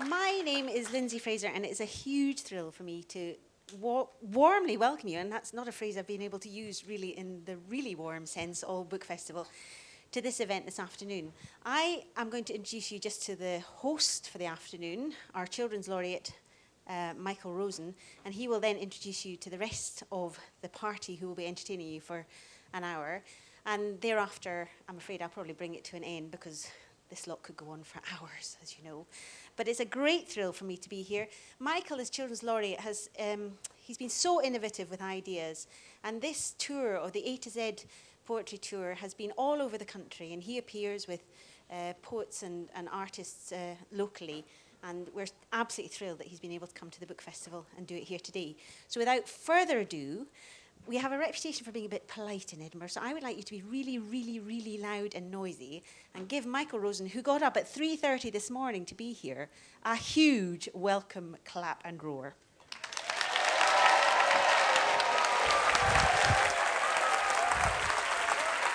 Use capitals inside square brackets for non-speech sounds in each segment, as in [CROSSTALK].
My name is Lindsay Fraser, and it's a huge thrill for me to wa- warmly welcome you, and that's not a phrase I've been able to use really in the really warm sense, all book festival, to this event this afternoon. I am going to introduce you just to the host for the afternoon, our children's laureate, uh, Michael Rosen, and he will then introduce you to the rest of the party who will be entertaining you for an hour. And thereafter, I'm afraid I'll probably bring it to an end because this lot could go on for [LAUGHS] hours, as you know. But it's a great thrill for me to be here. Michael, as Children's Laureate, has um, he's been so innovative with ideas. And this tour, or the A to Z poetry tour, has been all over the country. And he appears with uh, poets and, and artists uh, locally. And we're absolutely thrilled that he's been able to come to the book festival and do it here today. So without further ado, we have a reputation for being a bit polite in Edinburgh, so I would like you to be really, really, really loud and noisy and give Michael Rosen, who got up at 3.30 this morning to be here, a huge welcome clap and roar.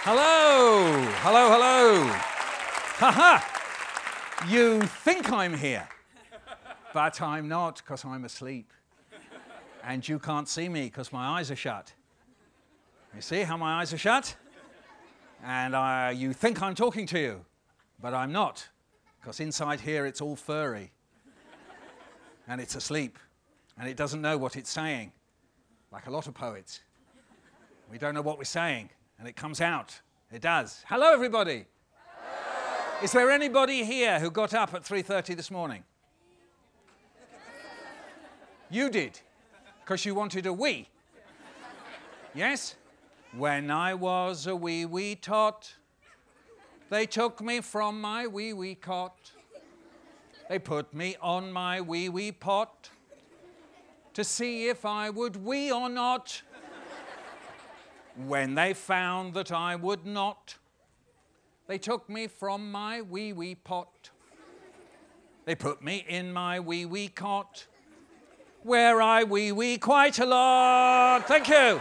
Hello, hello, hello. Ha ha You think I'm here, but I'm not because I'm asleep. And you can't see me because my eyes are shut. You see how my eyes are shut? And uh, you think I'm talking to you, but I'm not, because inside here it's all furry. And it's asleep, and it doesn't know what it's saying, like a lot of poets. We don't know what we're saying, and it comes out. It does. Hello, everybody. Hello. Is there anybody here who got up at 3.30 this morning? you did, because you wanted a wee. Yes? When I was a wee wee tot, they took me from my wee wee cot. They put me on my wee wee pot to see if I would wee or not. When they found that I would not, they took me from my wee wee pot. They put me in my wee wee cot, where I wee wee quite a lot. Thank you.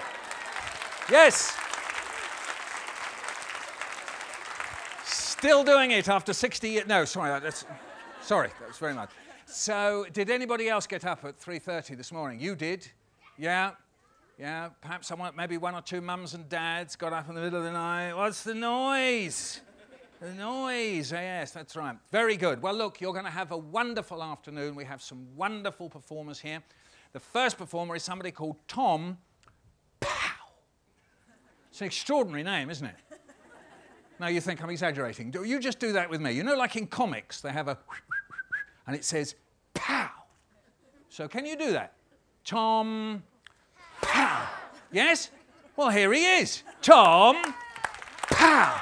Yes. Still doing it after 60 years. No, sorry, that's, sorry, that's very much. So, did anybody else get up at 3.30 this morning? You did? Yeah? Yeah, perhaps someone, maybe one or two mums and dads got up in the middle of the night. What's the noise? The noise, yes, that's right. Very good. Well, look, you're going to have a wonderful afternoon. We have some wonderful performers here. The first performer is somebody called Tom it's an extraordinary name, isn't it? [LAUGHS] now you think I'm exaggerating. Do you just do that with me? You know, like in comics, they have a [LAUGHS] and it says pow. So can you do that? Tom pow. Yes? Well, here he is. Tom pow.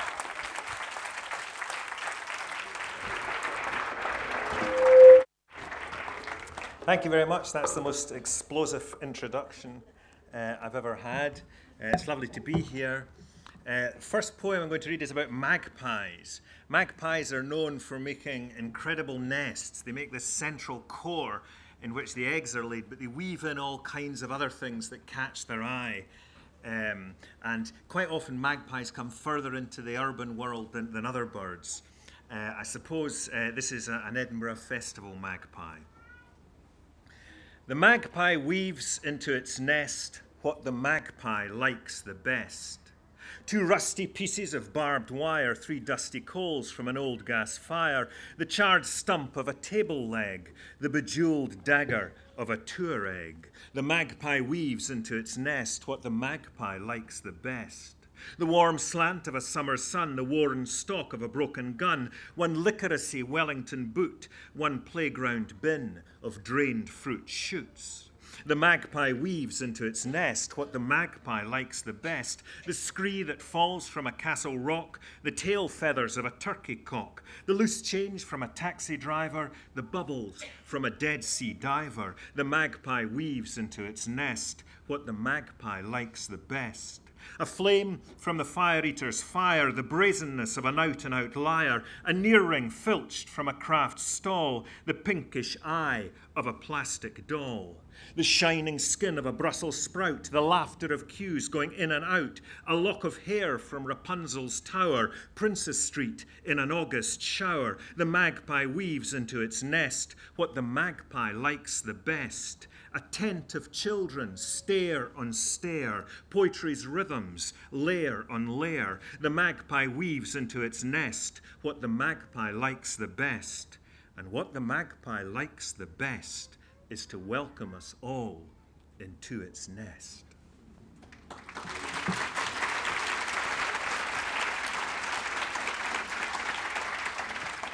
Thank you very much. That's the most explosive introduction uh, I've ever had. Uh, it's lovely to be here. Uh, first poem I'm going to read is about magpies. Magpies are known for making incredible nests. They make this central core in which the eggs are laid, but they weave in all kinds of other things that catch their eye. Um, and quite often, magpies come further into the urban world than, than other birds. Uh, I suppose uh, this is a, an Edinburgh Festival magpie. The magpie weaves into its nest what the magpie likes the best. Two rusty pieces of barbed wire, three dusty coals from an old gas fire, the charred stump of a table leg, the bejeweled dagger of a Tuareg. The magpie weaves into its nest what the magpie likes the best. The warm slant of a summer sun, the worn stock of a broken gun, one licoricey Wellington boot, one playground bin of drained fruit shoots. The magpie weaves into its nest what the magpie likes the best the scree that falls from a castle rock, the tail feathers of a turkey cock, the loose change from a taxi driver, the bubbles from a Dead Sea diver. The magpie weaves into its nest what the magpie likes the best. A flame from the fire eater's fire, the brazenness of an out and out liar, a near ring filched from a craft stall, the pinkish eye of a plastic doll the shining skin of a Brussels sprout, the laughter of queues going in and out, a lock of hair from Rapunzel's tower, Princes Street in an August shower. The magpie weaves into its nest what the magpie likes the best. A tent of children, stare on stare, poetry's rhythms, layer on layer. The magpie weaves into its nest what the magpie likes the best. And what the magpie likes the best is to welcome us all into its nest.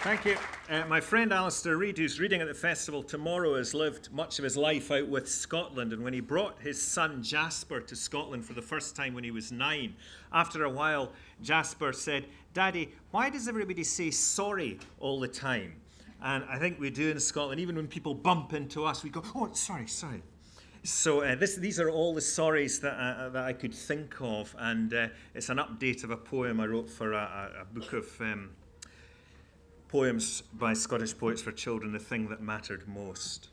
Thank you. Uh, my friend Alastair Reid, who's reading at the festival tomorrow, has lived much of his life out with Scotland. And when he brought his son Jasper to Scotland for the first time when he was nine, after a while, Jasper said, Daddy, why does everybody say sorry all the time? And I think we do in Scotland, even when people bump into us, we go, oh, sorry, sorry. So uh, this, these are all the sorries that, uh, that I could think of, and uh, it's an update of a poem I wrote for a, a book of um, poems by Scottish poets for children, The Thing That Mattered Most.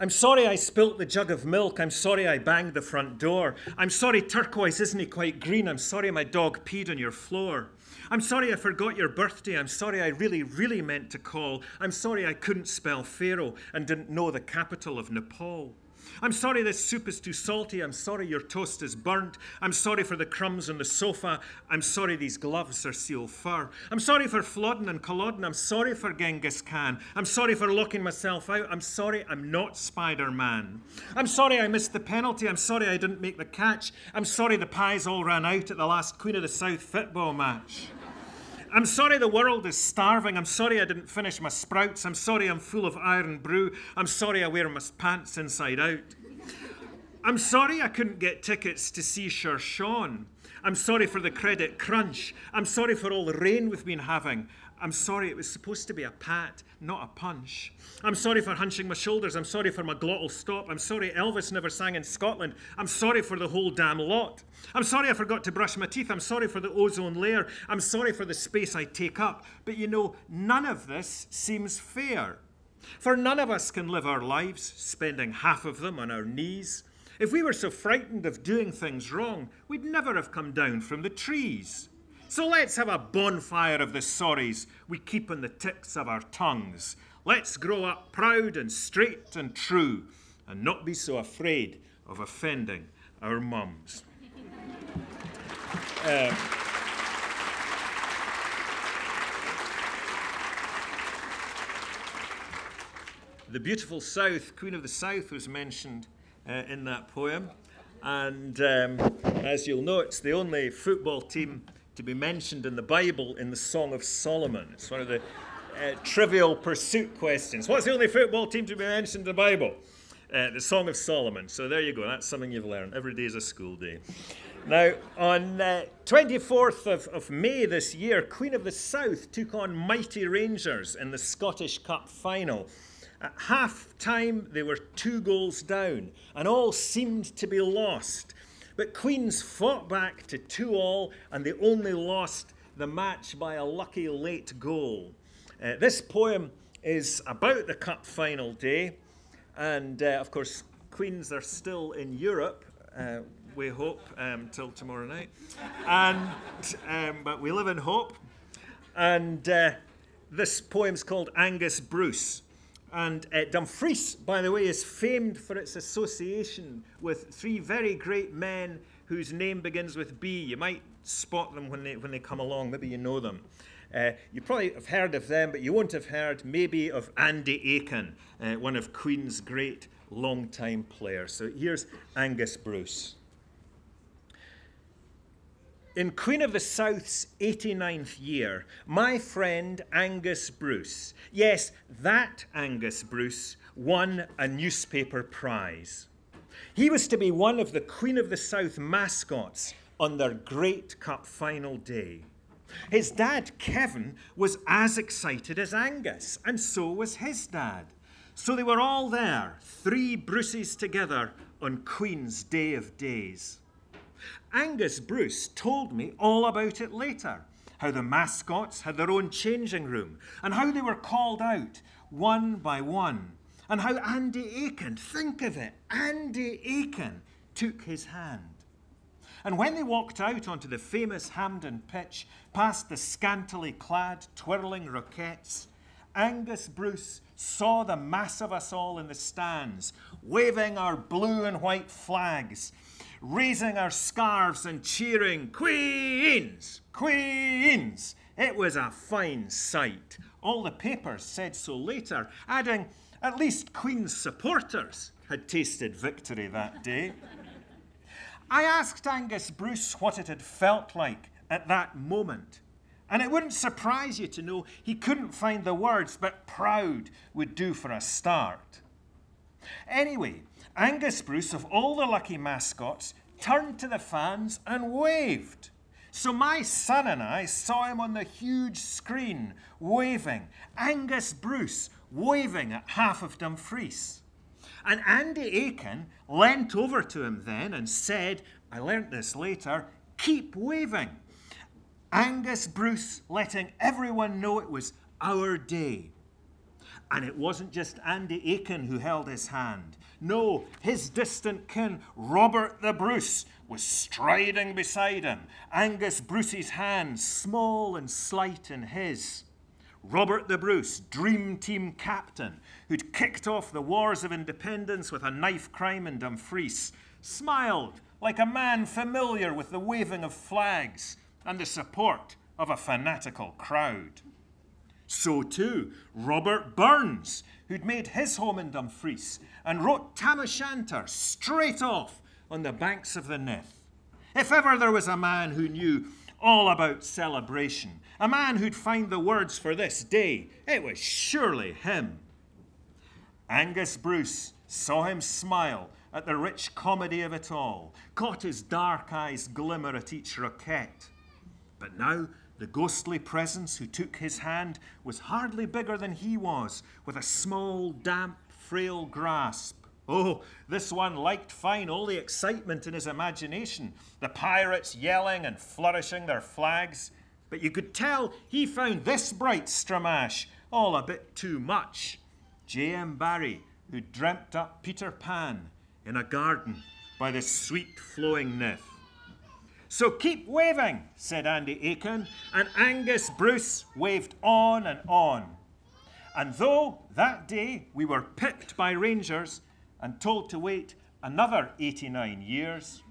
I'm sorry I spilt the jug of milk. I'm sorry I banged the front door. I'm sorry turquoise isn't quite green. I'm sorry my dog peed on your floor. I'm sorry I forgot your birthday. I'm sorry I really, really meant to call. I'm sorry I couldn't spell Pharaoh and didn't know the capital of Nepal. I'm sorry this soup is too salty. I'm sorry your toast is burnt. I'm sorry for the crumbs on the sofa. I'm sorry these gloves are seal fur. I'm sorry for Flodden and Culloden. I'm sorry for Genghis Khan. I'm sorry for locking myself out. I'm sorry I'm not Spider Man. I'm sorry I missed the penalty. I'm sorry I didn't make the catch. I'm sorry the pies all ran out at the last Queen of the South football match. I'm sorry the world is starving. I'm sorry I didn't finish my sprouts. I'm sorry I'm full of Irn-Bru. I'm sorry I wear my pants inside out. I'm sorry I couldn't get tickets to see Sir Sean. I'm sorry for the credit crunch. I'm sorry for all the rain we've been having. I'm sorry, it was supposed to be a pat, not a punch. I'm sorry for hunching my shoulders. I'm sorry for my glottal stop. I'm sorry Elvis never sang in Scotland. I'm sorry for the whole damn lot. I'm sorry I forgot to brush my teeth. I'm sorry for the ozone layer. I'm sorry for the space I take up. But you know, none of this seems fair. For none of us can live our lives spending half of them on our knees. If we were so frightened of doing things wrong, we'd never have come down from the trees. So let's have a bonfire of the sorries we keep on the tips of our tongues. Let's grow up proud and straight and true and not be so afraid of offending our mums. [LAUGHS] um, the beautiful South, Queen of the South, was mentioned uh, in that poem. And um, as you'll know, it's the only football team to be mentioned in the Bible in the Song of Solomon. It's one of the uh, trivial pursuit questions. What's the only football team to be mentioned in the Bible? Uh, the Song of Solomon. So there you go. That's something you've learned. Every day is a school day. Now, on uh, 24th of, of May this year, Queen of the South took on Mighty Rangers in the Scottish Cup final. At half time, they were two goals down, and all seemed to be lost. But Queens fought back to 2 all, and they only lost the match by a lucky late goal. Uh, this poem is about the cup final day, and uh, of course, Queens are still in Europe. Uh, we hope um, till tomorrow night, and um, but we live in hope. And uh, this poem's called Angus Bruce. And uh, Dumfries, by the way, is famed for its association with three very great men whose name begins with B. You might spot them when they, when they come along, maybe you know them. Uh, you probably have heard of them, but you won't have heard maybe of Andy Aitken, uh, one of Queen's great long-time players. So here's Angus Bruce. In Queen of the South's 89th year, my friend Angus Bruce, yes, that Angus Bruce, won a newspaper prize. He was to be one of the Queen of the South mascots on their Great Cup final day. His dad, Kevin, was as excited as Angus, and so was his dad. So they were all there, three Bruces together on Queen's Day of Days. Angus Bruce told me all about it later how the mascots had their own changing room, and how they were called out one by one, and how Andy Aitken, think of it, Andy Aitken took his hand. And when they walked out onto the famous Hampden pitch, past the scantily clad, twirling roquettes, Angus Bruce saw the mass of us all in the stands, waving our blue and white flags, raising our scarves and cheering, Queens! Queens! It was a fine sight. All the papers said so later, adding, at least Queen's supporters had tasted victory that day. I asked Angus Bruce what it had felt like at that moment. And it wouldn't surprise you to know he couldn't find the words, but proud would do for a start. Anyway, Angus Bruce, of all the lucky mascots, turned to the fans and waved. So my son and I saw him on the huge screen waving, Angus Bruce waving at half of Dumfries. And Andy Aitken leant over to him then and said, I learnt this later, keep waving. Angus Bruce letting everyone know it was our day. And it wasn't just Andy Aitken who held his hand. No, his distant kin, Robert the Bruce, was striding beside him, Angus Bruce's hand small and slight in his. Robert the Bruce, dream team captain, who'd kicked off the wars of independence with a knife crime in Dumfries, smiled like a man familiar with the waving of flags and the support of a fanatical crowd. So too, Robert Burns, who'd made his home in Dumfries and wrote Tam O'Shanter straight off on the banks of the Nith. If ever there was a man who knew all about celebration, a man who'd find the words for this day, it was surely him. Angus Bruce saw him smile at the rich comedy of it all, caught his dark eyes glimmer at each roquette. But now the ghostly presence who took his hand was hardly bigger than he was, with a small, damp, frail grasp. Oh, this one liked fine all the excitement in his imagination, the pirates yelling and flourishing their flags. But you could tell he found this bright stramash all a bit too much. J.M. Barrie, who dreamt up Peter Pan in a garden by the sweet flowing Nith. So keep waving, said Andy Aitken, and Angus Bruce waved on and on. And though that day we were pipped by Rangers and told to wait another 89 years,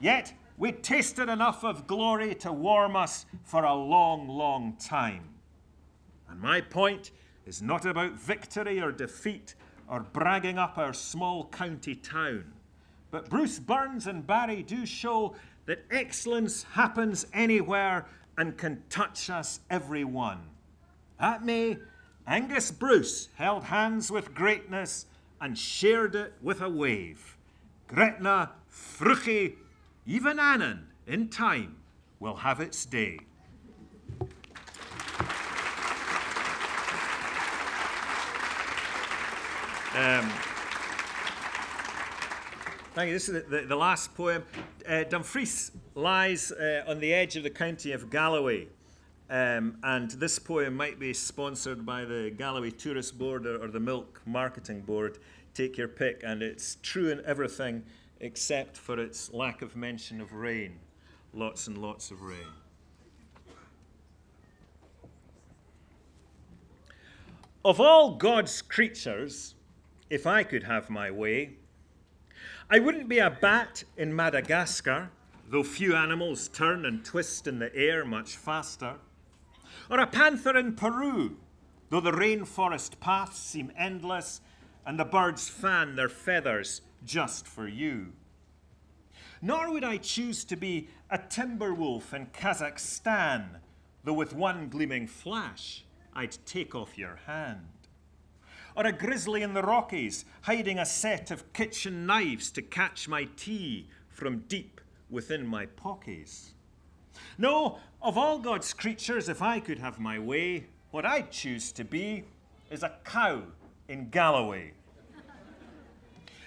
yet we tasted enough of glory to warm us for a long, long time. And my point is not about victory or defeat or bragging up our small county town. But Bruce Burns and Barrie do show that excellence happens anywhere and can touch us every one. At May, Angus Bruce held hands with greatness and shared it with a wave. Gretna, Fruchi, even Annan, in time, will have its day. Um, thank you. This is the, the, the last poem. Uh, Dumfries lies uh, on the edge of the county of Galloway. Um, and this poem might be sponsored by the Galloway Tourist Board or, or the Milk Marketing Board. Take your pick. And it's true in everything except for its lack of mention of rain. Lots and lots of rain. Of all God's creatures, if I could have my way, I wouldn't be a bat in Madagascar, though few animals turn and twist in the air much faster, or a panther in Peru, though the rainforest paths seem endless and the birds fan their feathers just for you. Nor would I choose to be a timber wolf in Kazakhstan, though with one gleaming flash I'd take off your hand. Or a grizzly in the Rockies, hiding a set of kitchen knives to catch my tea from deep within my pockies. No, of all God's creatures, if I could have my way, what I'd choose to be is a cow in Galloway.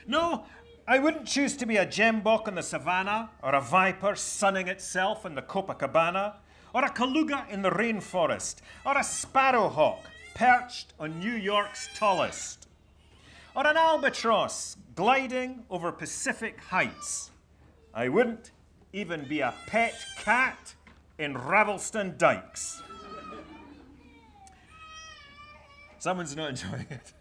No, I wouldn't choose to be a gemsbok in the savannah, or a viper sunning itself in the Copacabana, or a kaluga in the rainforest, or a sparrowhawk perched on New York's tallest, or an albatross gliding over Pacific heights. I wouldn't even be a pet cat in Ravelston Dykes. Someone's not [LAUGHS] enjoying it.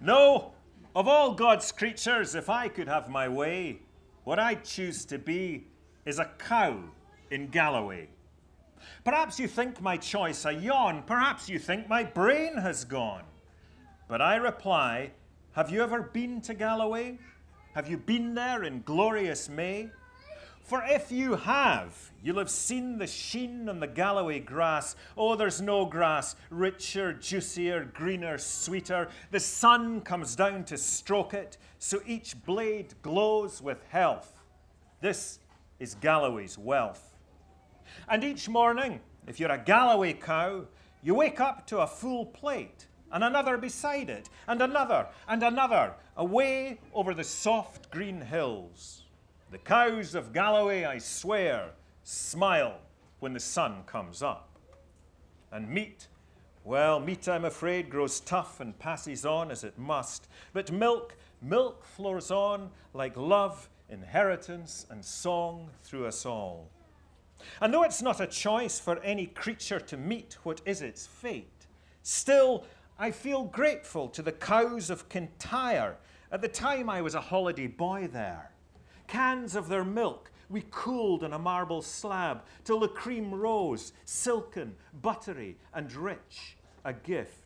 No, of all God's creatures, if I could have my way, what I'd choose to be is a cow in Galloway. Perhaps you think my choice a yawn, perhaps you think my brain has gone. But I reply, Have you ever been to Galloway? Have you been there in glorious May? For if you have, you'll have seen the sheen on the Galloway grass. Oh, there's no grass richer, juicier, greener, sweeter. The sun comes down to stroke it, so each blade glows with health. This is Galloway's wealth. And each morning, if you're a Galloway cow, you wake up to a full plate, and another beside it, and another, and another, away over the soft green hills. The cows of Galloway, I swear, smile when the sun comes up. And meat, well, meat, I'm afraid, grows tough and passes on as it must. But milk, milk flows on like love, inheritance, and song through us all. And though it's not a choice for any creature to meet what is its fate, still I feel grateful to the cows of Kintyre at the time I was a holiday boy there. Cans of their milk we cooled on a marble slab till the cream rose, silken, buttery, and rich, a gift.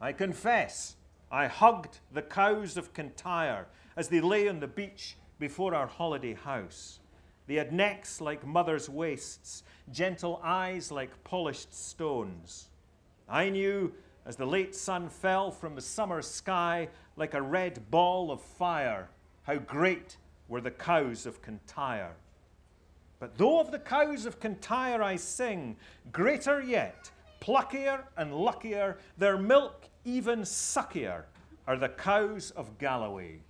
I confess, I hugged the cows of Kintyre as they lay on the beach before our holiday house. They had necks like mothers' waists, gentle eyes like polished stones. I knew as the late sun fell from the summer sky like a red ball of fire how great were the cows of Kintyre. But though of the cows of Kintyre I sing, greater yet, pluckier and luckier, their milk even suckier, are the cows of Galloway.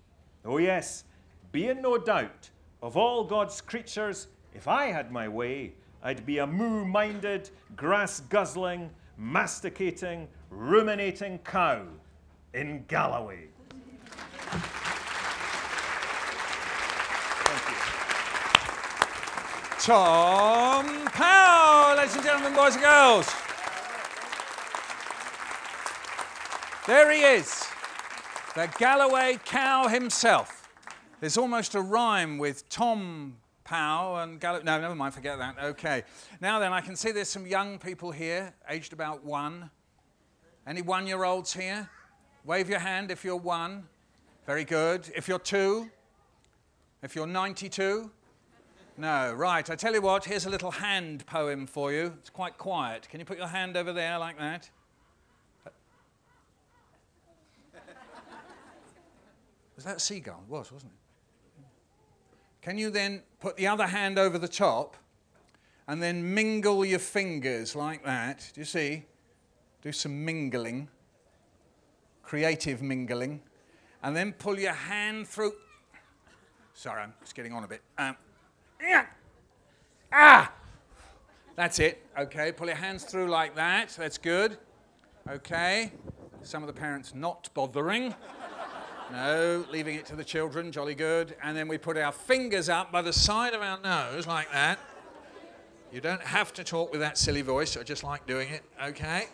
Oh, yes, be in no doubt, of all God's creatures, if I had my way, I'd be a moo minded, grass guzzling, masticating, ruminating cow in Galloway. Tom Pow, ladies and gentlemen, boys and girls. There he is, the Galloway cow himself. There's almost a rhyme with Tom Pow and Galloway. No, never mind, forget that. Okay. Now then, I can see there's some young people here, aged about one. Any one year olds here? Wave your hand if you're one. Very good. If you're two? If you're 92? No, right. I tell you what, here's a little hand poem for you. It's quite quiet. Can you put your hand over there like that? Was that a seagull? It was, wasn't it? Can you then put the other hand over the top and then mingle your fingers like that? Do you see? Do some mingling, creative mingling, and then pull your hand through. Sorry, I'm just getting on a bit. Um, Ah! That's it. Okay, pull your hands through like that. That's good. Okay. Some of the parents not bothering. No, leaving it to the children. Jolly good. And then we put our fingers up by the side of our nose like that. You don't have to talk with that silly voice. I just like doing it. Okay.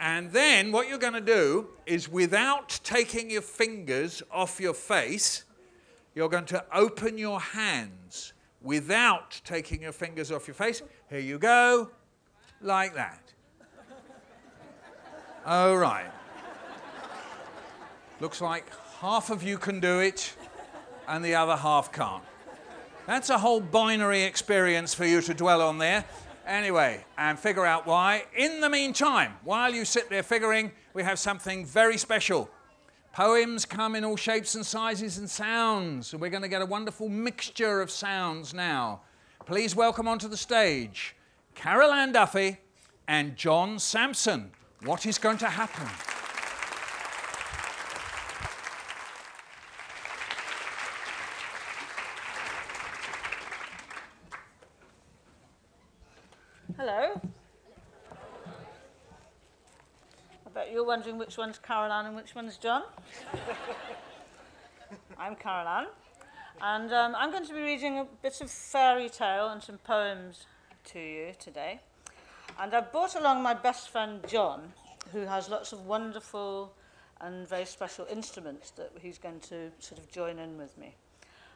And then what you're going to do is, without taking your fingers off your face, you're going to open your hands without taking your fingers off your face. Here you go, like that. All right. Looks like half of you can do it and the other half can't. That's a whole binary experience for you to dwell on there. Anyway, and figure out why. In the meantime, while you sit there figuring, we have something very special. Poems come in all shapes and sizes and sounds. And we're going to get a wonderful mixture of sounds now. Please welcome onto the stage Carol Ann Duffy and John Sampson. What is going to happen? Hello. I bet you're wondering which one's Carol Ann and which one's John. [LAUGHS] I'm Carol Ann, and um, I'm going to be reading a bit of fairy tale and some poems to you today. And I've brought along my best friend John, who has lots of wonderful and very special instruments that he's going to sort of join in with me.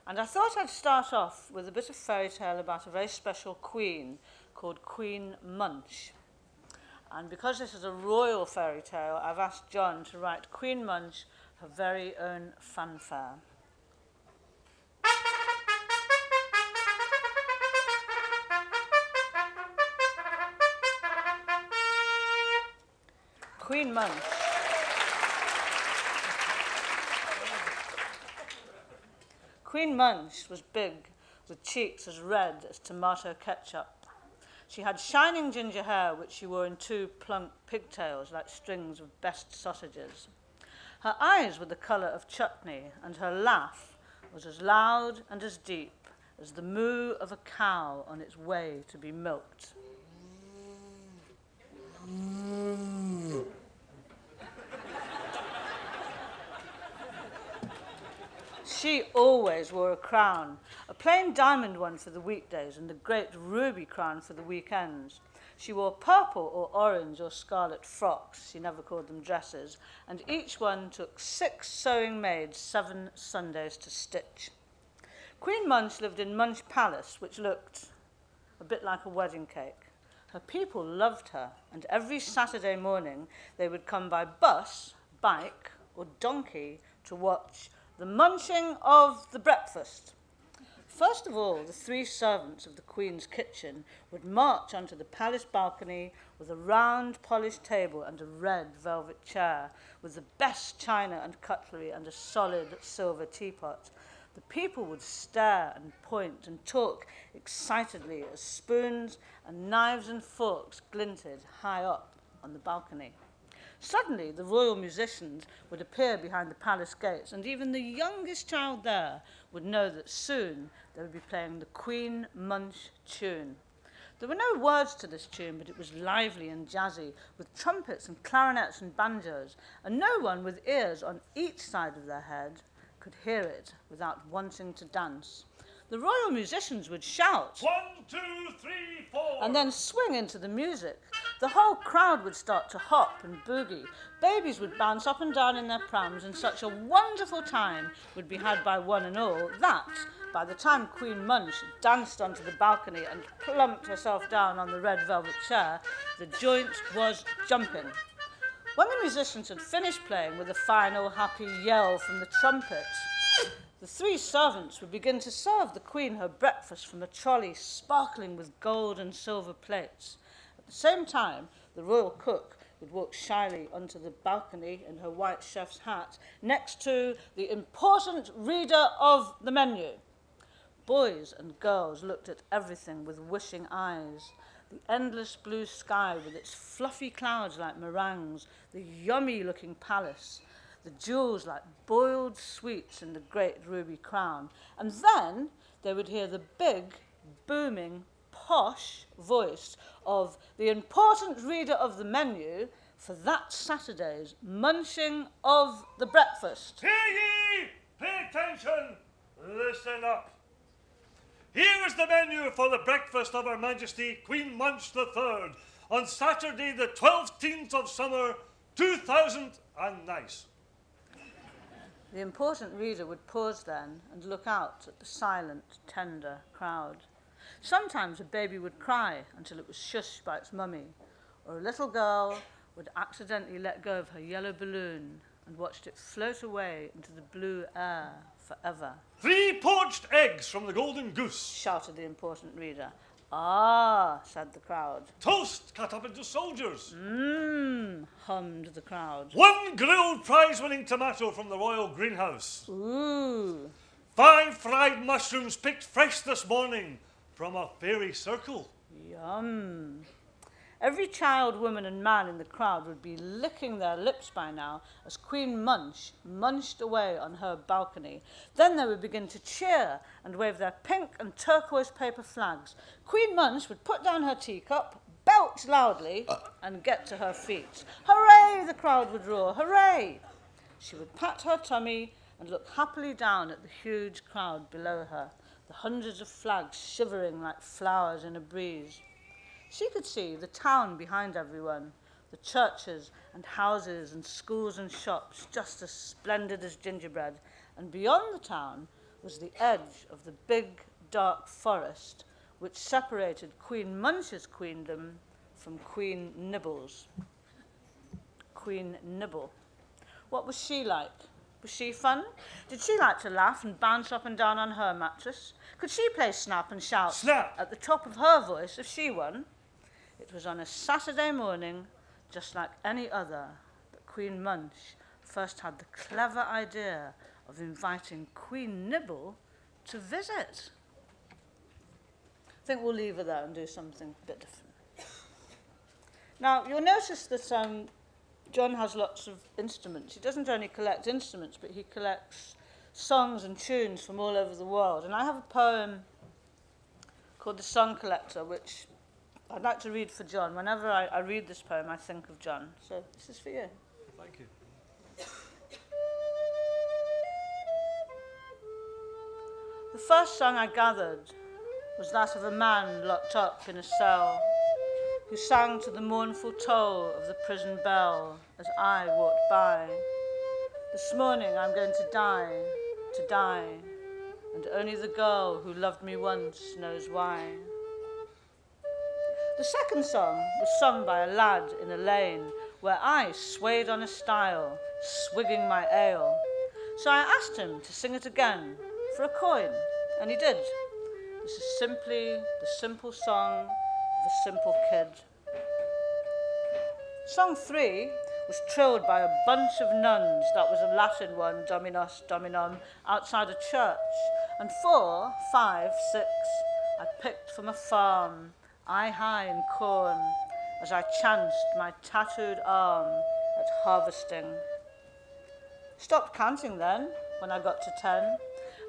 And I thought I'd start off with a bit of fairy tale about a very special queen called Queen Munch. And because this is a royal fairy tale, I've asked John to write Queen Munch her very own fanfare. Queen Munch. Queen Munch was big, with cheeks as red as tomato ketchup. She had shining ginger hair, which she wore in two plump pigtails like strings of best sausages. Her eyes were the colour of chutney, and her laugh was as loud and as deep as the moo of a cow on its way to be milked. She always wore a crown, a plain diamond one for the weekdays and a great ruby crown for the weekends. She wore purple or orange or scarlet frocks, she never called them dresses, and each one took six sewing maids seven Sundays to stitch. Queen Munch lived in Munch Palace, which looked a bit like a wedding cake. Her people loved her, and every Saturday morning they would come by bus, bike, or donkey to watch the munching of the breakfast. First of all, the three servants of the Queen's kitchen would march onto the palace balcony with a round polished table and a red velvet chair with the best china and cutlery and a solid silver teapot. The people would stare and point and talk excitedly as spoons and knives and forks glinted high up on the balcony. Suddenly, the royal musicians would appear behind the palace gates, and even the youngest child there would know that soon they would be playing the Queen Munch tune. There were no words to this tune, but it was lively and jazzy, with trumpets and clarinets and banjos, and no one with ears on each side of their head could hear it without wanting to dance. The royal musicians would shout. One, two, three, four. And then swing into the music. The whole crowd would start to hop and boogie. Babies would bounce up and down in their prams, and such a wonderful time would be had by one and all that, by the time Queen Munch danced onto the balcony and plumped herself down on the red velvet chair, the joint was jumping. When the musicians had finished playing with a final happy yell from the trumpets, the three servants would begin to serve the Queen her breakfast from a trolley sparkling with gold and silver plates. At the same time, the royal cook would walk shyly onto the balcony in her white chef's hat next to the important reader of the menu. Boys and girls looked at everything with wishing eyes. The endless blue sky with its fluffy clouds like meringues, the yummy looking palace, the jewels like boiled sweets in the great ruby crown. And then they would hear the big, booming, posh voice of the important reader of the menu for that Saturday's munching of the breakfast. Hear ye! Pay attention! Listen up! Here is the menu for the breakfast of Her Majesty Queen Munch the Third on Saturday, the 12th of summer, 2000 and nice. The important reader would pause then and look out at the silent, tender crowd. Sometimes a baby would cry until it was shushed by its mummy, or a little girl would accidentally let go of her yellow balloon and watched it float away into the blue air forever, Three poached eggs from the Golden Goose. shouted the important reader. Ah, said the crowd. Toast cut up into soldiers. Mmm, hummed the crowd. One grilled prize winning tomato from the Royal Greenhouse. Ooh, Five fried mushrooms picked fresh this morning from a fairy circle. Yum. Every child, woman, and man in the crowd would be licking their lips by now as Queen Munch munched away on her balcony. Then they would begin to cheer and wave their pink and turquoise paper flags. Queen Munch would put down her teacup, belch loudly, uh. and get to her feet. Hooray! Hooray, the crowd would roar, hooray! She would pat her tummy and look happily down at the huge crowd below her, the hundreds of flags shivering like flowers in a breeze. She could see the town behind everyone, the churches and houses and schools and shops just as splendid as gingerbread, and beyond the town was the edge of the big, dark forest which separated Queen Munch's queendom from Queen Nibble's. Queen Nibble. What was she like? Was she fun? Did she like to laugh and bounce up and down on her mattress? Could she play snap and shout Snap! at the top of her voice if she won? It was on a Saturday morning, just like any other, that Queen Munch first had the clever idea of inviting Queen Nibble to visit. I think we'll leave her there and do something a bit different. Now, you'll notice that um, John has lots of instruments. He doesn't only collect instruments, but he collects songs and tunes from all over the world. And I have a poem called The Song Collector, which I'd like to read for John. Whenever I, I read this poem, I think of John. So this is for you. Thank you. The first song I gathered was that of a man locked up in a cell who sang to the mournful toll of the prison bell as I walked by. This morning I'm going to die, to die, and only the girl who loved me once knows why. The second song was sung by a lad in a lane where I swayed on a stile, swigging my ale. So I asked him to sing it again for a coin, and he did. This is simply the simple song a simple kid. Song three was trilled by a bunch of nuns, that was a Latin one, Dominus, Dominum, outside a church. And four, five, six, I picked from a farm, eye high in corn, as I chanced my tattooed arm at harvesting. Stopped counting then, when I got to ten.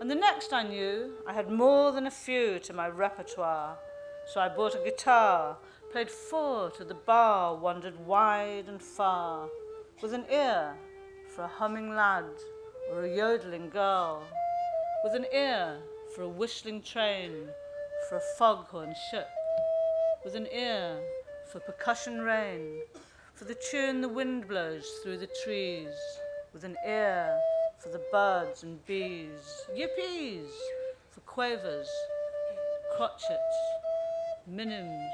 And the next I knew, I had more than a few to my repertoire. So I bought a guitar, played four to the bar, wandered wide and far, with an ear for a humming lad or a yodeling girl, with an ear for a whistling train, for a foghorn ship, with an ear for percussion rain, for the tune the wind blows through the trees, with an ear for the birds and bees, yippies, for quavers, crotchets, minims,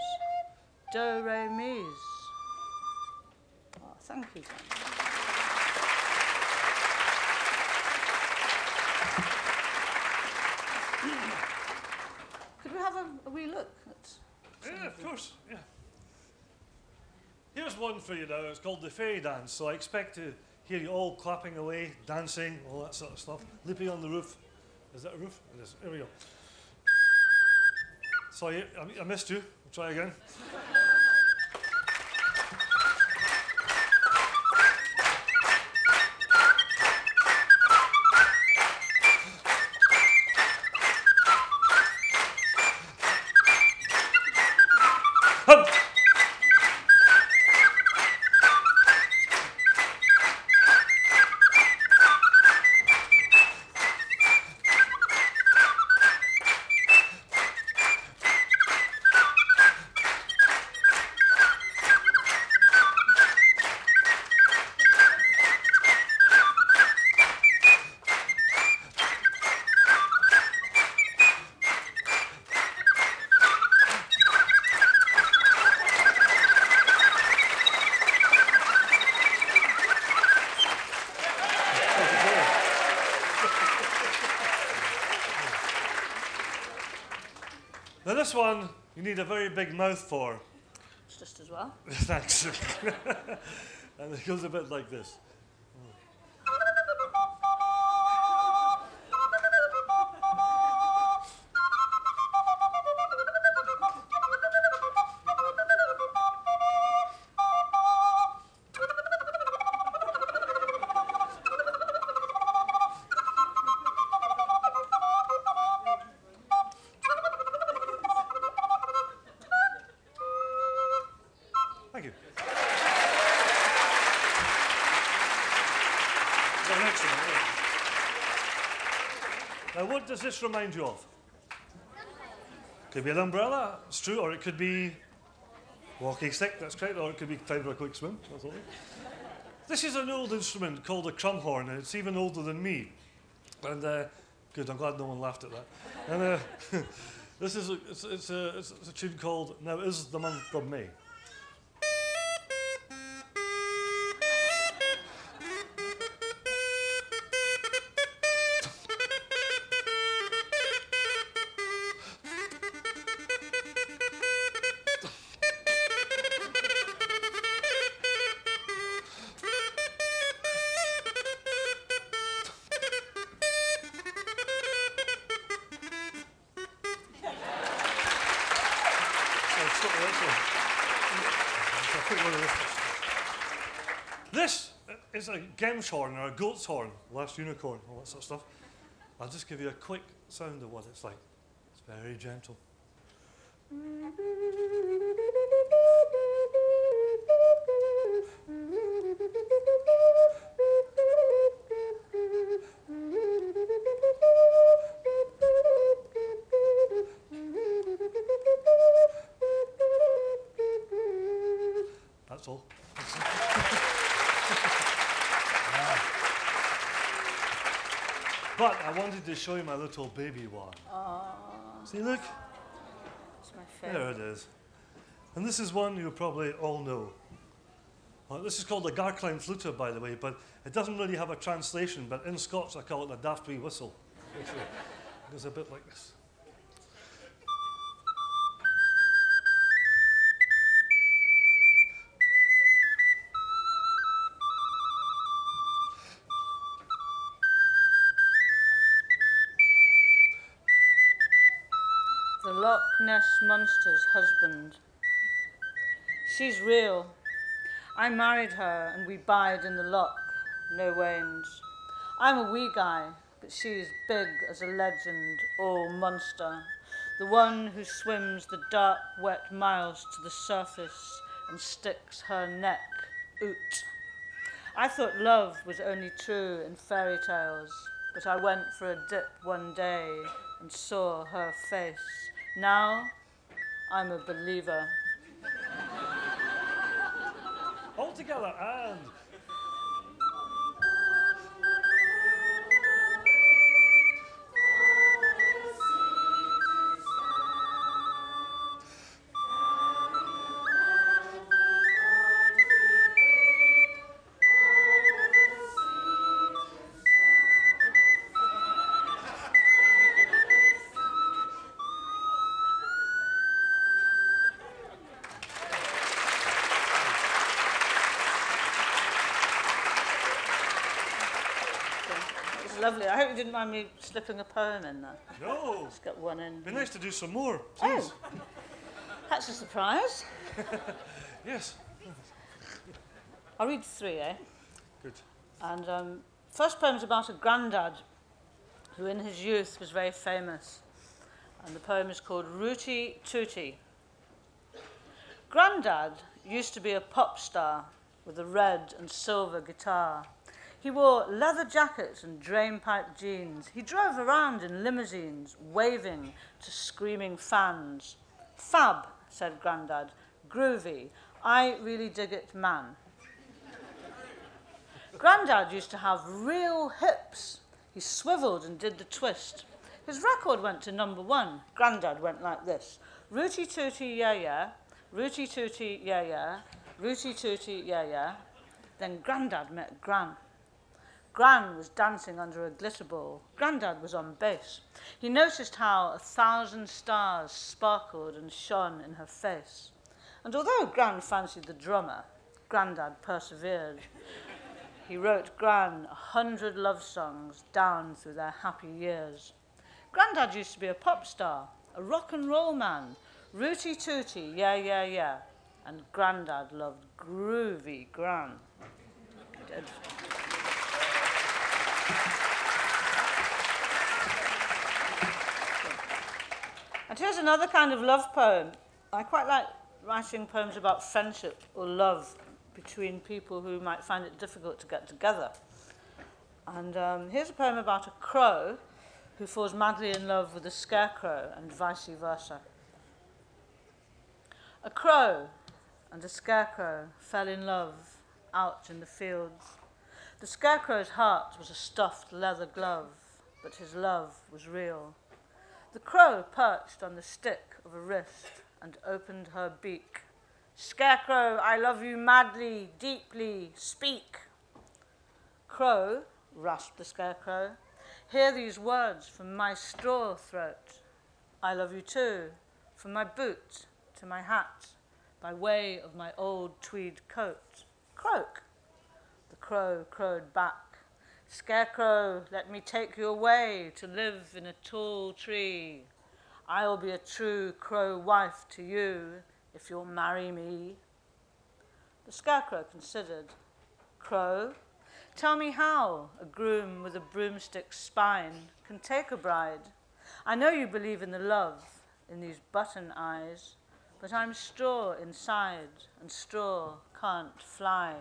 do re mis. Oh, thank you. Could we have a, a wee look at Yeah, of course. Yeah. Here's one for you now. It's called the fairy dance. So I expect to hear you all clapping away, dancing, all that sort of stuff. Leaping on the roof. Is that a roof? It is. Here we go. Sorry, I, missed you. We'll try again. This one you need a very big mouth for. it's just as well? [LAUGHS] Thanks. [LAUGHS] and it goes a bit like this. Remind you of? Could be an umbrella, it's true, or it could be walking stick, that's correct, or it could be time for a quick swim. This is an old instrument called a crumhorn, and it's even older than me. And uh, good, I'm glad no one laughed at that. And uh, [LAUGHS] this is a, it's, it's, a, it's a tune called Now Is the Month of May. This a gemshorn or a goat's horn, last unicorn, all that sort of stuff. I'll just give you a quick sound of what it's like. It's very gentle. I wanted to show you my little baby one. See, look, It's my favourite. there it is. And this is one you probably all know. Well, this is called the Garklein Fluta, by the way, but it doesn't really have a translation, but in Scots I call it the daft wee whistle. [LAUGHS] It goes a bit like this. Ness Monster's husband. She's real. I married her and we bide in the loch, no wains. I'm a wee guy, but she's big as a legend, oh monster. The one who swims the dark, wet miles to the surface and sticks her neck out. I thought love was only true in fairy tales, but I went for a dip one day and saw her face. Now I'm a believer. All together and. Lovely. I hope you didn't mind me slipping a poem in there. No! Just got one in. Be nice to do some more, please. Oh, that's a surprise. [LAUGHS] Yes. I'll read three, eh? Good. And um, first poem's about a grandad who in his youth was very famous. And the poem is called Rooty Tooty. Grandad used to be a pop star with a red and silver guitar. He wore leather jackets and drainpipe jeans. He drove around in limousines, waving to screaming fans. Fab, said Grandad. Groovy. I really dig it, man. Grandad used to have real hips. He swiveled and did the twist. His record went to number one. Grandad went like this Rooty tooty, yeah, yeah. Rooty tooty, yeah, yeah. Rooty tooty, yeah, yeah. Then Grandad met Gran. Gran was dancing under a glitter ball. Grandad was on bass. He noticed how a thousand stars sparkled and shone in her face. And although Gran fancied the drummer, Grandad persevered. He wrote Gran a hundred love songs down through their happy years. Grandad used to be a pop star, a rock and roll man, rooty tooty, yeah, yeah, yeah. And Grandad loved groovy Gran. And here's another kind of love poem. I quite like writing poems about friendship or love between people who might find it difficult to get together. And um, here's a poem about a crow who falls madly in love with a scarecrow and vice versa. A crow and a scarecrow fell in love out in the fields. The scarecrow's heart was a stuffed leather glove, but his love was real. The crow perched on the stick of a wrist and opened her beak. Scarecrow, I love you madly, deeply, speak. Crow, rasped the scarecrow, hear these words from my straw throat. I love you too, from my boot to my hat, by way of my old tweed coat. Croak. Crow crowed back. Scarecrow, let me take you away to live in a tall tree. I'll be a true crow wife to you if you'll marry me. The scarecrow considered. Crow, tell me how a groom with a broomstick spine can take a bride. I know you believe in the love in these button eyes, but I'm straw inside, and straw can't fly.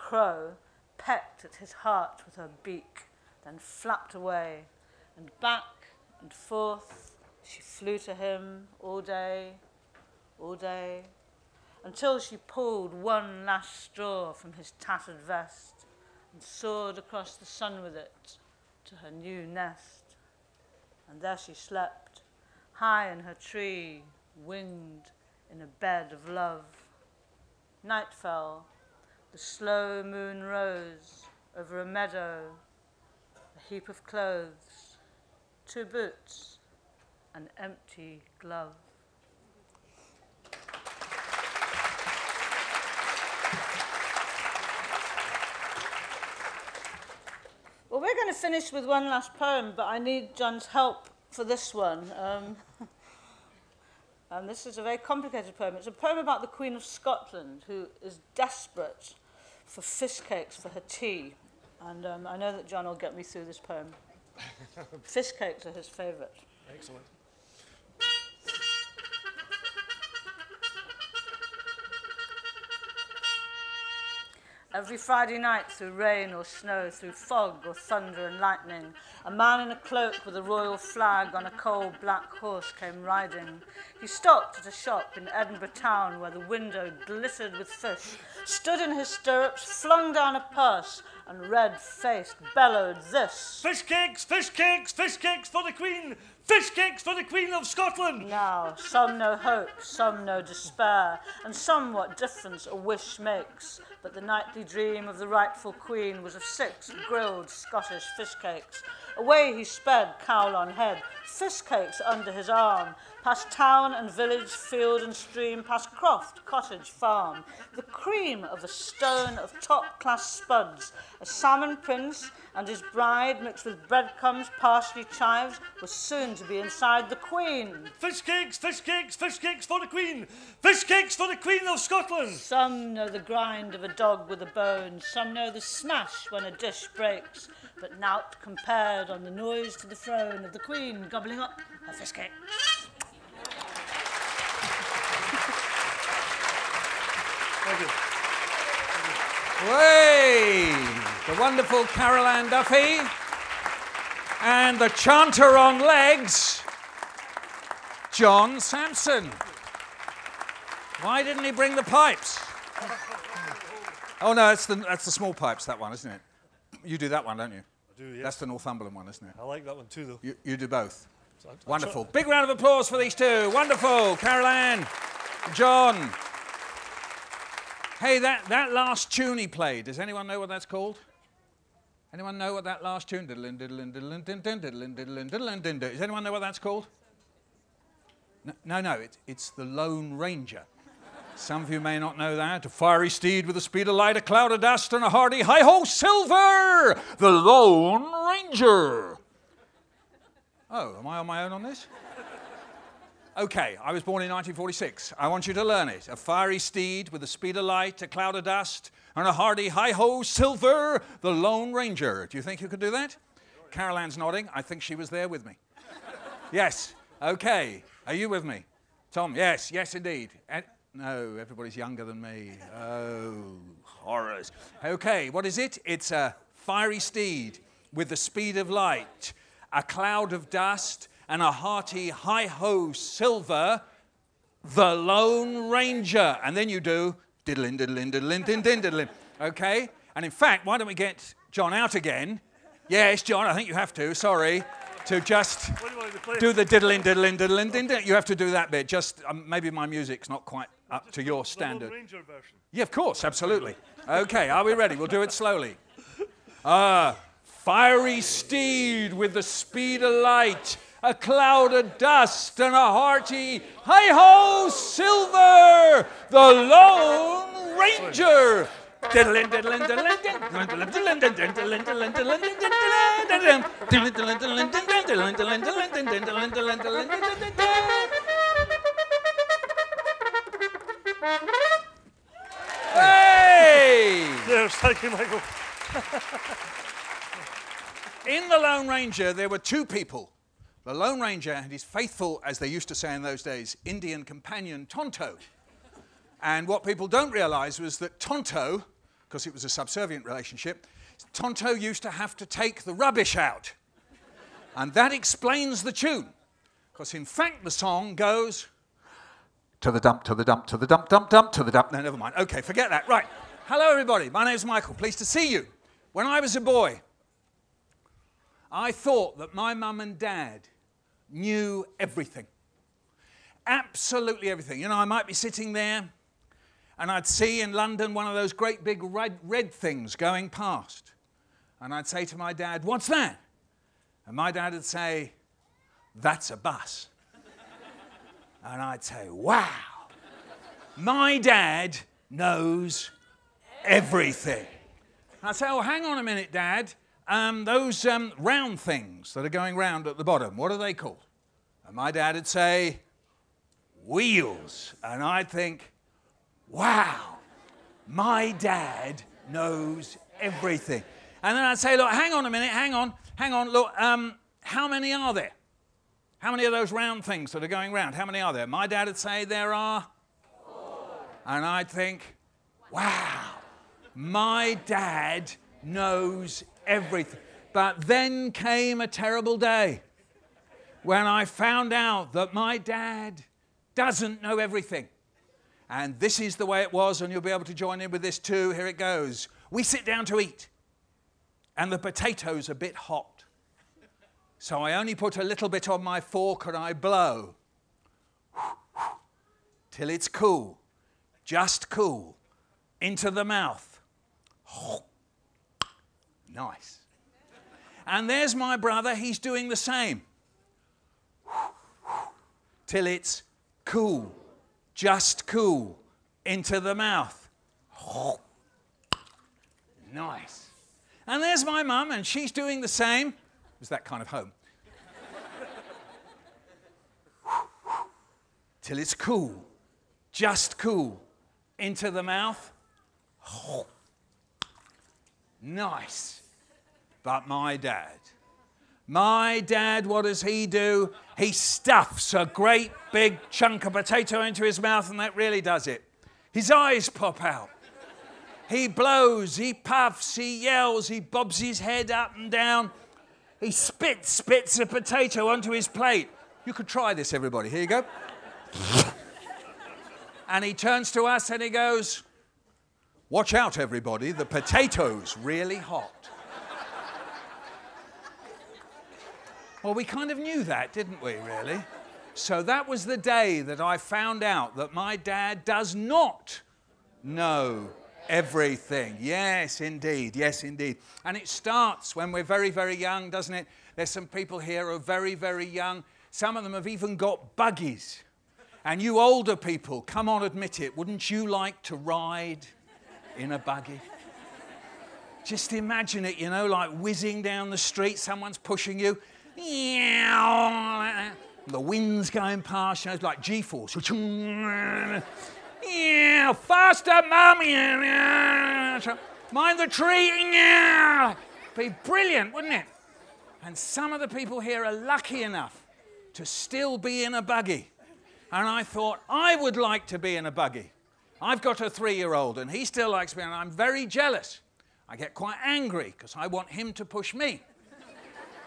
Crow pecked at his heart with her beak, then flapped away, and back and forth she flew to him all day, all day, until she pulled one last straw from his tattered vest and soared across the sun with it to her new nest. And there she slept, high in her tree, winged in a bed of love. Night fell, the slow moon rose over a meadow, a heap of clothes, two boots, an empty glove. Well, we're going to finish with one last poem, but I need John's help for this one. Um, [LAUGHS] And this is a very complicated poem. It's a poem about the Queen of Scotland who is desperate for fish cakes for her tea. And um, I know that John will get me through this poem. [LAUGHS] fish cakes are his favourite. Excellent. Every Friday night, through rain or snow, through fog or thunder and lightning, a man in a cloak with a royal flag on a coal black horse came riding. He stopped at a shop in Edinburgh town where the window glittered with fish, stood in his stirrups, flung down a purse, and red faced bellowed this. Fish cakes, fish cakes, fish cakes for the Queen! Fish cakes for the Queen of Scotland! Now, some no hope, some no despair, and some what difference a wish makes. But the nightly dream of the rightful Queen was of six grilled Scottish fish cakes. Away he sped, cowl on head, fish cakes under his arm, past town and village, field and stream, past croft, cottage, farm. The cream of a stone of top class spuds, a salmon prince and his bride, mixed with breadcrumbs, parsley, chives, was soon to be inside the Queen. Fish cakes, fish cakes, fish cakes for the Queen! Fish cakes for the Queen of Scotland! Some know the grind of a dog with a bone, some know the smash when a dish breaks, but naught compared on the noise to the throne of the Queen gobbling up her fish cake. Thank you. Way! The wonderful Carol Ann Duffy and the chanter on legs, John Sampson. Why didn't he bring the pipes? Oh no, that's the, that's the small pipes, that one, isn't it? You do that one, don't you? I do, yes. That's the Northumberland one, isn't it? I like that one too, though. You, you do both. I'm- I'm Wonderful. Big round of applause for these two. Wonderful. Carol Ann, John. Hey, that, that last tune he played, does anyone know what that's called? Anyone know what that last tune? Does anyone know what that's called? No, no, no it, it's the Lone Ranger. Some of you may not know that. A fiery steed with a speed of light, a cloud of dust, and a hardy hi ho silver! The Lone Ranger! Oh, am I on my own on this? Okay, I was born in 1946. I want you to learn it. A fiery steed with the speed of light, a cloud of dust, and a hardy hi ho silver, the Lone Ranger. Do you think you could do that? Carol Ann's nodding. I think she was there with me. yes. Okay. Are you with me? Tom? Yes, yes, indeed. And, no, everybody's younger than me. Oh, horrors. Okay, what is it? It's a fiery steed with the speed of light, a cloud of dust, and a hearty hi ho silver, the Lone Ranger. And then you do diddlin, diddlin, diddlin, din, din, diddlin. Okay? And in fact, why don't we get John out again? Yes, John, I think you have to, sorry, to just do you want me to do the diddling, diddling, diddling, din, din. You have to do that bit. Just um, maybe my music's not quite up to your standard. Ranger version. Yeah, of course, absolutely. Okay, are we ready? We'll do it slowly. Ah, fiery steed with the speed of light, a cloud of dust and a hearty hi ho silver the lone ranger. Hey! Yes thank you michael. [LAUGHS] In the lone ranger there were two people the Lone Ranger and his faithful, as they used to say in those days, Indian companion Tonto. And what people don't realize was that Tonto, because it was a subservient relationship, Tonto used to have to take the rubbish out. And that explains the tune. Because in fact, the song goes to the dump, to the dump, to the dump, dump, dump, to the dump. No, never mind. Okay, forget that. Right. Hello, everybody. My name's Michael. Pleased to see you. When I was a boy, I thought that my mum and dad knew everything. Absolutely everything. You know, I might be sitting there and I'd see in London one of those great big red, red things going past. And I'd say to my dad, What's that? And my dad would say, That's a bus. [LAUGHS] and I'd say, Wow. My dad knows everything. And I'd say, Oh, hang on a minute, Dad. Um, those um, round things that are going round at the bottom, what are they called? And my dad would say, Wheels. And I'd think, Wow, my dad knows everything. And then I'd say, Look, hang on a minute, hang on, hang on, look, um, how many are there? How many of those round things that are going round? How many are there? My dad would say, There are. And I'd think, Wow, my dad knows everything. But then came a terrible day when I found out that my dad doesn't know everything. And this is the way it was, and you'll be able to join in with this too. Here it goes. We sit down to eat, and the potatoes a bit hot. So I only put a little bit on my fork and I blow till it's cool, just cool, into the mouth. Nice. And there's my brother, he's doing the same. Till it's cool, just cool, into the mouth. Nice. And there's my mum, and she's doing the same. It was that kind of home. Till it's cool, just cool, into the mouth. Nice. But my dad, my dad, what does he do? He stuffs a great big chunk of potato into his mouth, and that really does it. His eyes pop out. He blows, he puffs, he yells, he bobs his head up and down. He spits, spits a potato onto his plate. You could try this, everybody. Here you go. and he turns to us and he goes, Watch out, everybody, the potato's really hot. Well, we kind of knew that, didn't we, really? So that was the day that I found out that my dad does not know everything. Yes, indeed. Yes, indeed. And it starts when we're very, very young, doesn't it? There's some people here who are very, very young. Some of them have even got buggies. And you older people, come on, admit it, wouldn't you like to ride in a buggy? Just imagine it, you know, like whizzing down the street, someone's pushing you. The wind's going past, you know, it's like G force. Yeah, faster, mum. Mind the tree. Yeah. Be brilliant, wouldn't it? And some of the people here are lucky enough to still be in a buggy. And I thought, I would like to be in a buggy. I've got a three year old and he still likes me, and I'm very jealous. I get quite angry because I want him to push me.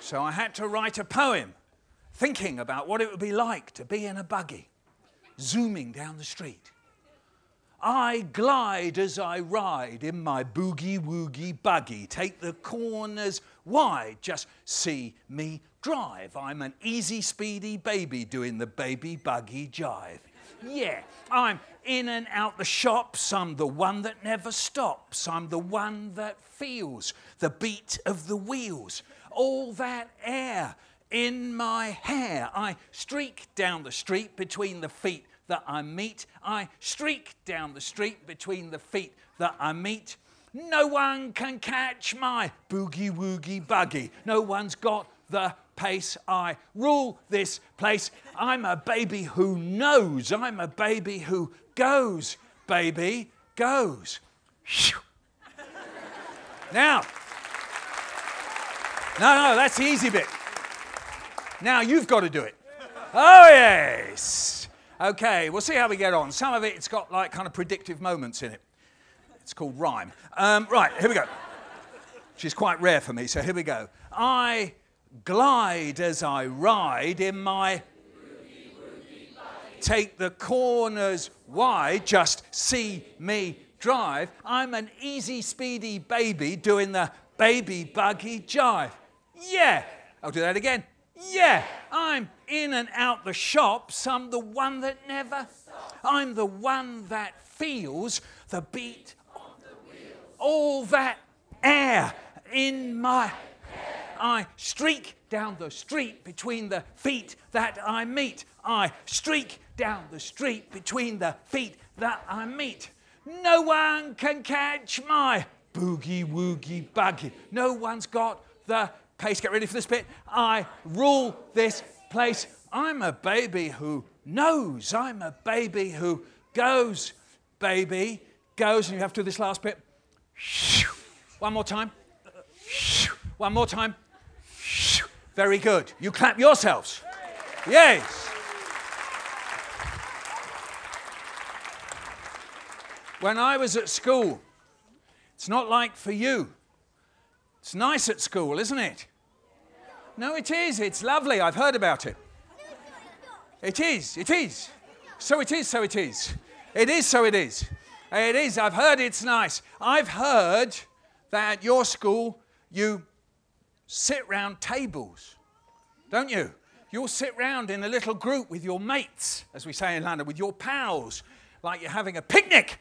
So I had to write a poem thinking about what it would be like to be in a buggy, zooming down the street. I glide as I ride in my boogie woogie buggy. Take the corners wide, just see me drive. I'm an easy, speedy baby doing the baby buggy jive. Yeah, I'm in and out the shops. I'm the one that never stops. I'm the one that feels the beat of the wheels. All that air in my hair. I streak down the street between the feet that I meet. I streak down the street between the feet that I meet. No one can catch my boogie woogie buggy. No one's got the pace. I rule this place. I'm a baby who knows. I'm a baby who goes. Baby goes. now, no, no, that's the easy bit. Now you've got to do it. Oh, yes. Okay, we'll see how we get on. Some of it, it's got like kind of predictive moments in it. It's called rhyme. Um, right, here we go. She's quite rare for me, so here we go. I glide as I ride in my. Take the corners wide, just see me drive. I'm an easy, speedy baby doing the baby buggy jive. Yeah, I'll do that again. Yeah, I'm in and out the shops. I'm the one that never. I'm the one that feels the beat. All that air in my. I streak down the street between the feet that I meet. I streak down the street between the feet that I meet. No one can catch my boogie woogie buggy. No one's got the pace. Get ready for this bit. I rule this place. I'm a baby who knows. I'm a baby who goes. Baby goes. And you have to do this last bit. One more time. One more time. Very good. You clap yourselves. Yes. When I was at school, it's not like for you. It's nice at school, isn't it? No, it is. It's lovely. I've heard about it. It is. It is. So it is. So it is. It is. So it is. It is. I've heard it's nice. I've heard that at your school you sit round tables, don't you? You'll sit round in a little group with your mates, as we say in London, with your pals, like you're having a picnic.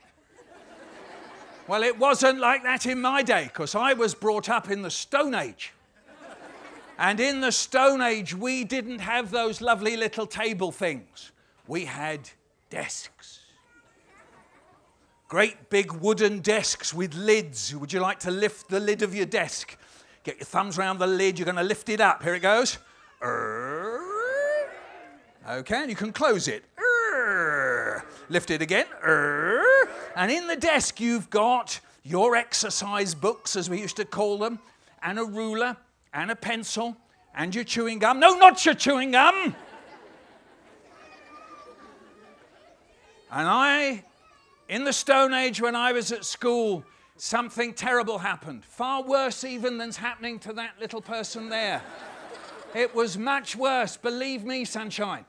Well, it wasn't like that in my day because I was brought up in the Stone Age. And in the Stone Age, we didn't have those lovely little table things. We had desks. Great big wooden desks with lids. Would you like to lift the lid of your desk? Get your thumbs around the lid. You're going to lift it up. Here it goes. Okay, and you can close it. Lift it again. And in the desk, you've got your exercise books, as we used to call them, and a ruler, and a pencil, and your chewing gum. No, not your chewing gum. and I, in the Stone Age when I was at school, something terrible happened. Far worse even than's happening to that little person there. it was much worse, believe me, sunshine.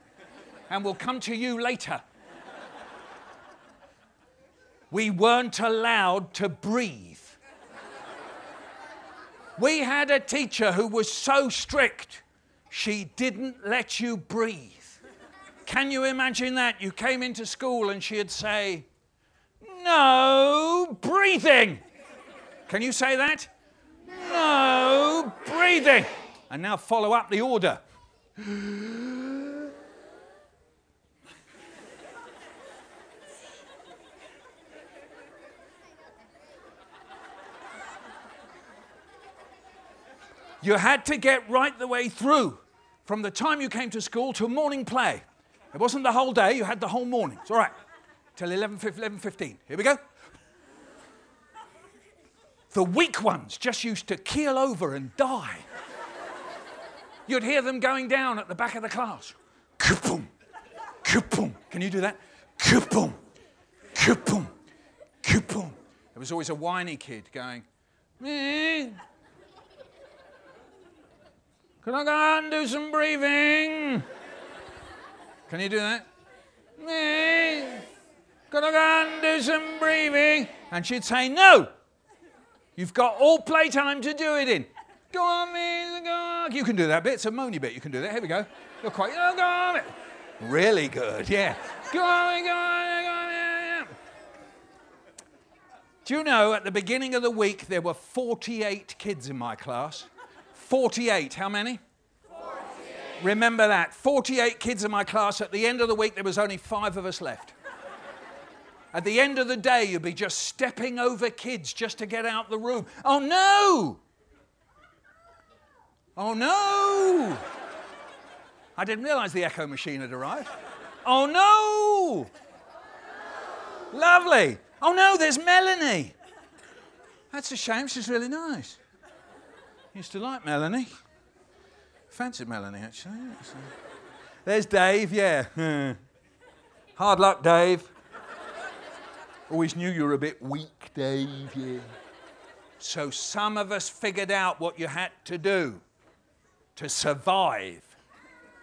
And we'll come to you later we weren't allowed to breathe. we had a teacher who was so strict, she didn't let you breathe. Can you imagine that? You came into school and she'd say, No breathing. Can you say that? No breathing. And now follow up the order. You had to get right the way through from the time you came to school to morning play. It wasn't the whole day, you had the whole morning. It's all right. Till 11, 15. Here we go. The weak ones just used to keel over and die. You'd hear them going down at the back of the class. Kaboom, kaboom. Can you do that? Kaboom, kaboom, kaboom. There was always a whiny kid going, Me? Can I go and do some breathing? Can you do that? Me? Can I go and do some breathing? And she'd say, No! You've got all playtime to do it in. Go on, me, go on. You can do that bit. It's a moany bit. You can do that. Here we go. You're quite, oh, go on. Really good, yeah. Go on, go on, go on. yeah. Do you know, at the beginning of the week, there were 48 kids in my class. 48. How many? 48. Remember that. 48 kids in my class. At the end of the week, there was only five of us left. At the end of the day, you'd be just stepping over kids just to get out the room. Oh no! Oh no! I didn't realize the echo machine had arrived. Oh no! Lovely. Oh no, there's Melanie. That's a shame, she's really nice. Used to like Melanie. Fancied Melanie, actually. There's Dave, yeah. [LAUGHS] Hard luck, Dave. Always knew you were a bit weak, Dave, yeah. So some of us figured out what you had to do to survive.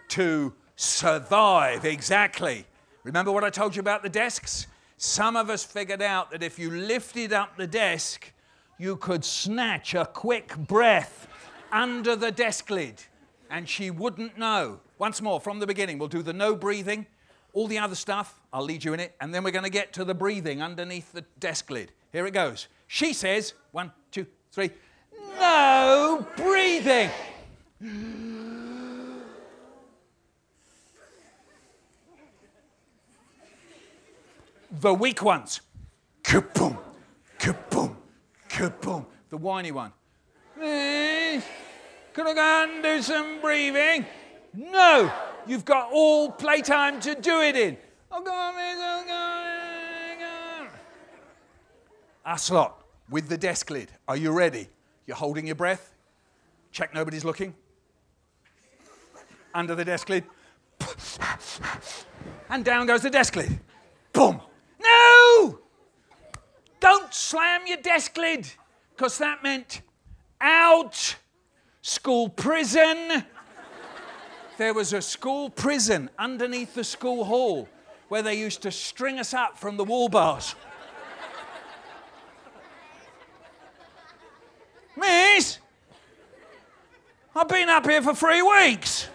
To survive, exactly. Remember what I told you about the desks? Some of us figured out that if you lifted up the desk, you could snatch a quick breath under the desk lid and she wouldn't know. Once more, from the beginning, we'll do the no breathing, all the other stuff, I'll lead you in it, and then we're going to get to the breathing underneath the desk lid. Here it goes. She says, one, two, three, no breathing. The weak ones. Kaboom, kaboom, kaboom. The whiny one. Eh, Can I go and do some breathing? No, you've got all playtime to do it in. Oh, go on, go on, go on. Aslot, with the desk lid. Are you ready? You're holding your breath. Check nobody's looking. Under the desk lid. And down goes the desk lid. Boom. No! Don't slam your desk lid, because that meant out. School prison. There was a school prison underneath the school hall where they used to string us up from the wall bars. Miss, I've been up here for three weeks.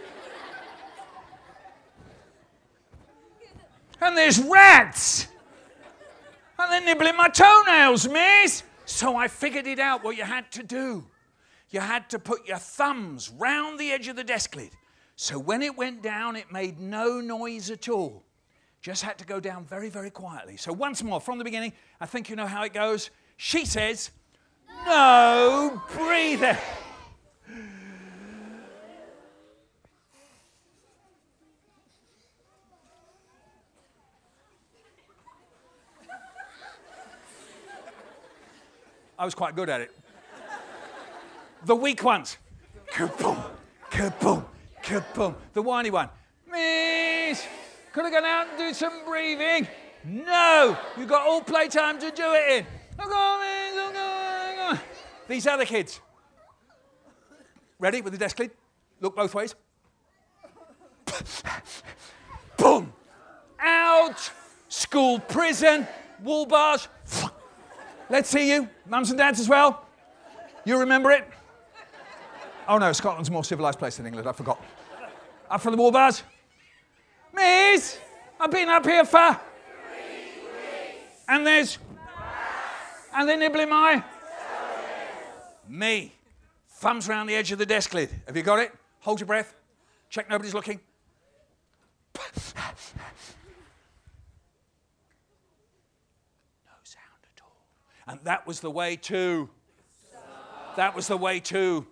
And there's rats. And they're nibbling my toenails, miss. So I figured it out what you had to do. You had to put your thumbs round the edge of the desk lid. So when it went down, it made no noise at all. Just had to go down very, very quietly. So once more, from the beginning, I think you know how it goes. She says, No breathing. I was quite good at it. The weak ones. Kaboom, kaboom, kaboom. The whiny one. Miss, could I go out and do some breathing? No, you've got all playtime to do it in. Oh, go on, miss, oh, go on, go on. These other kids. Ready with the desk lid? Look both ways. Boom. Out. School prison. Wall bars. Let's see you. Mums and dads as well. You remember it? Oh no, Scotland's a more civilised place than England, I forgot. Up from the war bars. Miss, I've been up here for. And there's. And they're nibbling my. Me. Thumbs round the edge of the desk lid. Have you got it? Hold your breath. Check nobody's looking. No sound at all. And that was the way to. That was the way to.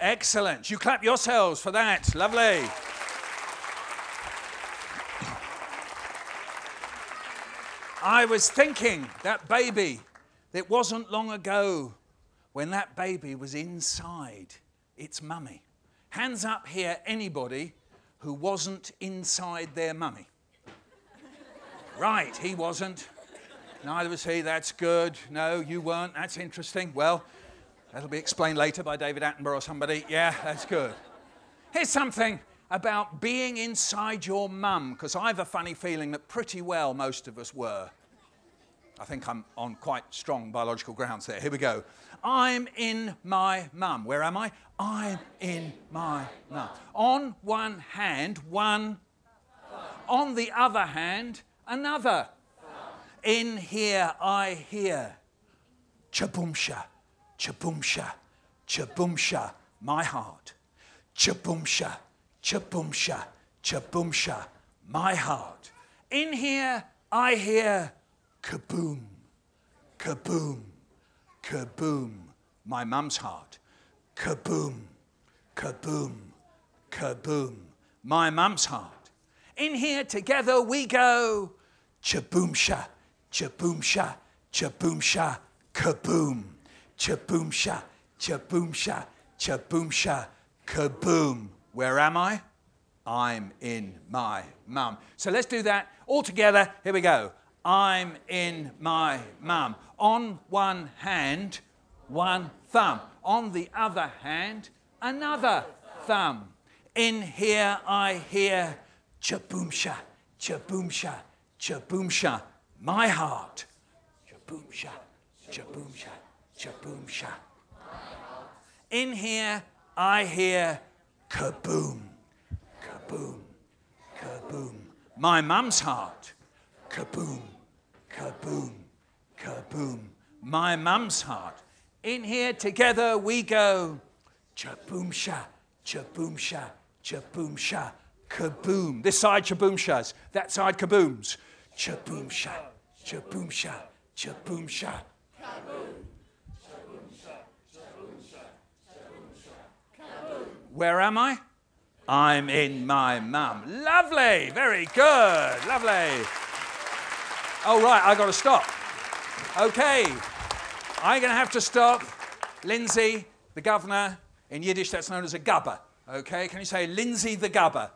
Excellent. You clap yourselves for that. Lovely. I was thinking that baby, it wasn't long ago when that baby was inside its mummy. Hands up here, anybody who wasn't inside their mummy. right, he wasn't. Neither was he. That's good. No, you weren't. That's interesting. Well, that'll be explained later by David Attenborough or somebody. Yeah, that's good. Here's something about being inside your mum, because I have a funny feeling that pretty well most of us were. I think I'm on quite strong biological grounds there. Here we go. I'm in my mum. Where am I? I'm in my mum. On one hand, one. On the other hand, another. In here, I hear. Chaboomsha, chaboomsha, chaboomsha, my heart. Chaboomsha, chaboomsha, chaboomsha, my heart. In here, I hear kaboom, kaboom, kaboom, my mum's heart. Kaboom, kaboom, kaboom, my mum's heart. In here together we go. Chaboomsha, chaboomsha, chaboomsha, kaboom. Chaboomsha, chaboomsha, chaboomsha, kaboom. Where am I? I'm in my mum. So let's do that all together. Here we go. I'm in my mum. On one hand, one thumb. On the other hand, another thumb. In here I hear chaboomsha, chaboomsha, chaboomsha, my heart. Chaboomsha, chaboomsha, chaboomsha. In here I hear kaboom, kaboom, kaboom. My mum's heart. Kaboom, kaboom, kaboom. My mum's heart. In here together we go. Chaboomsha, chaboomsha, chaboomsha, kaboom. This side chaboomshas, that side kabooms. Chaboomsha, chaboomsha, chaboomsha. Where am I? I'm in my mum. Lovely, very good, lovely. Oh, right, i got to stop. Okay, I'm going to have to stop. Lindsay, the governor, in Yiddish that's known as a gubber. Okay, can you say Lindsay the gubber?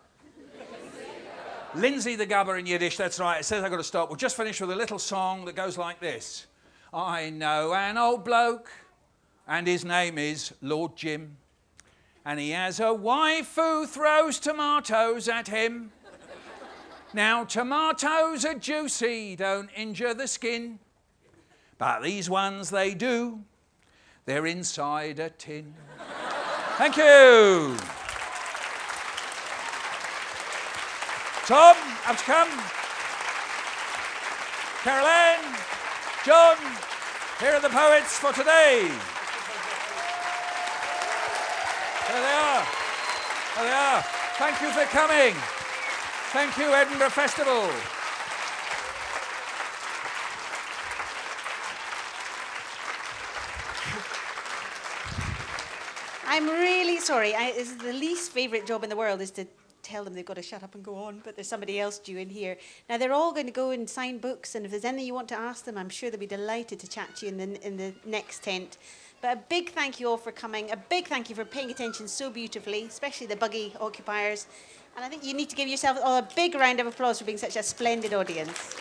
Lindsay the gubber in Yiddish, that's right. It says I've got to stop. We'll just finish with a little song that goes like this I know an old bloke, and his name is Lord Jim. And he has a wife who throws tomatoes at him. now, tomatoes are juicy, don't injure the skin. But these ones, they do. They're inside a tin. Thank you. Tom, up to come. Carol Ann, John, here are the poets for today. There they are. There they are. Thank you for coming. Thank you, Edinburgh Festival. I'm really sorry. I, it's the least favourite job in the world is to tell them they've got to shut up and go on, but there's somebody else due in here. Now, they're all going to go and sign books, and if there's anything you want to ask them, I'm sure they'll be delighted to chat to you in the, in the next tent. But a big thank you all for coming. A big thank you for paying attention so beautifully, especially the buggy occupiers. And I think you need to give yourself all a big round of applause for being such a splendid audience.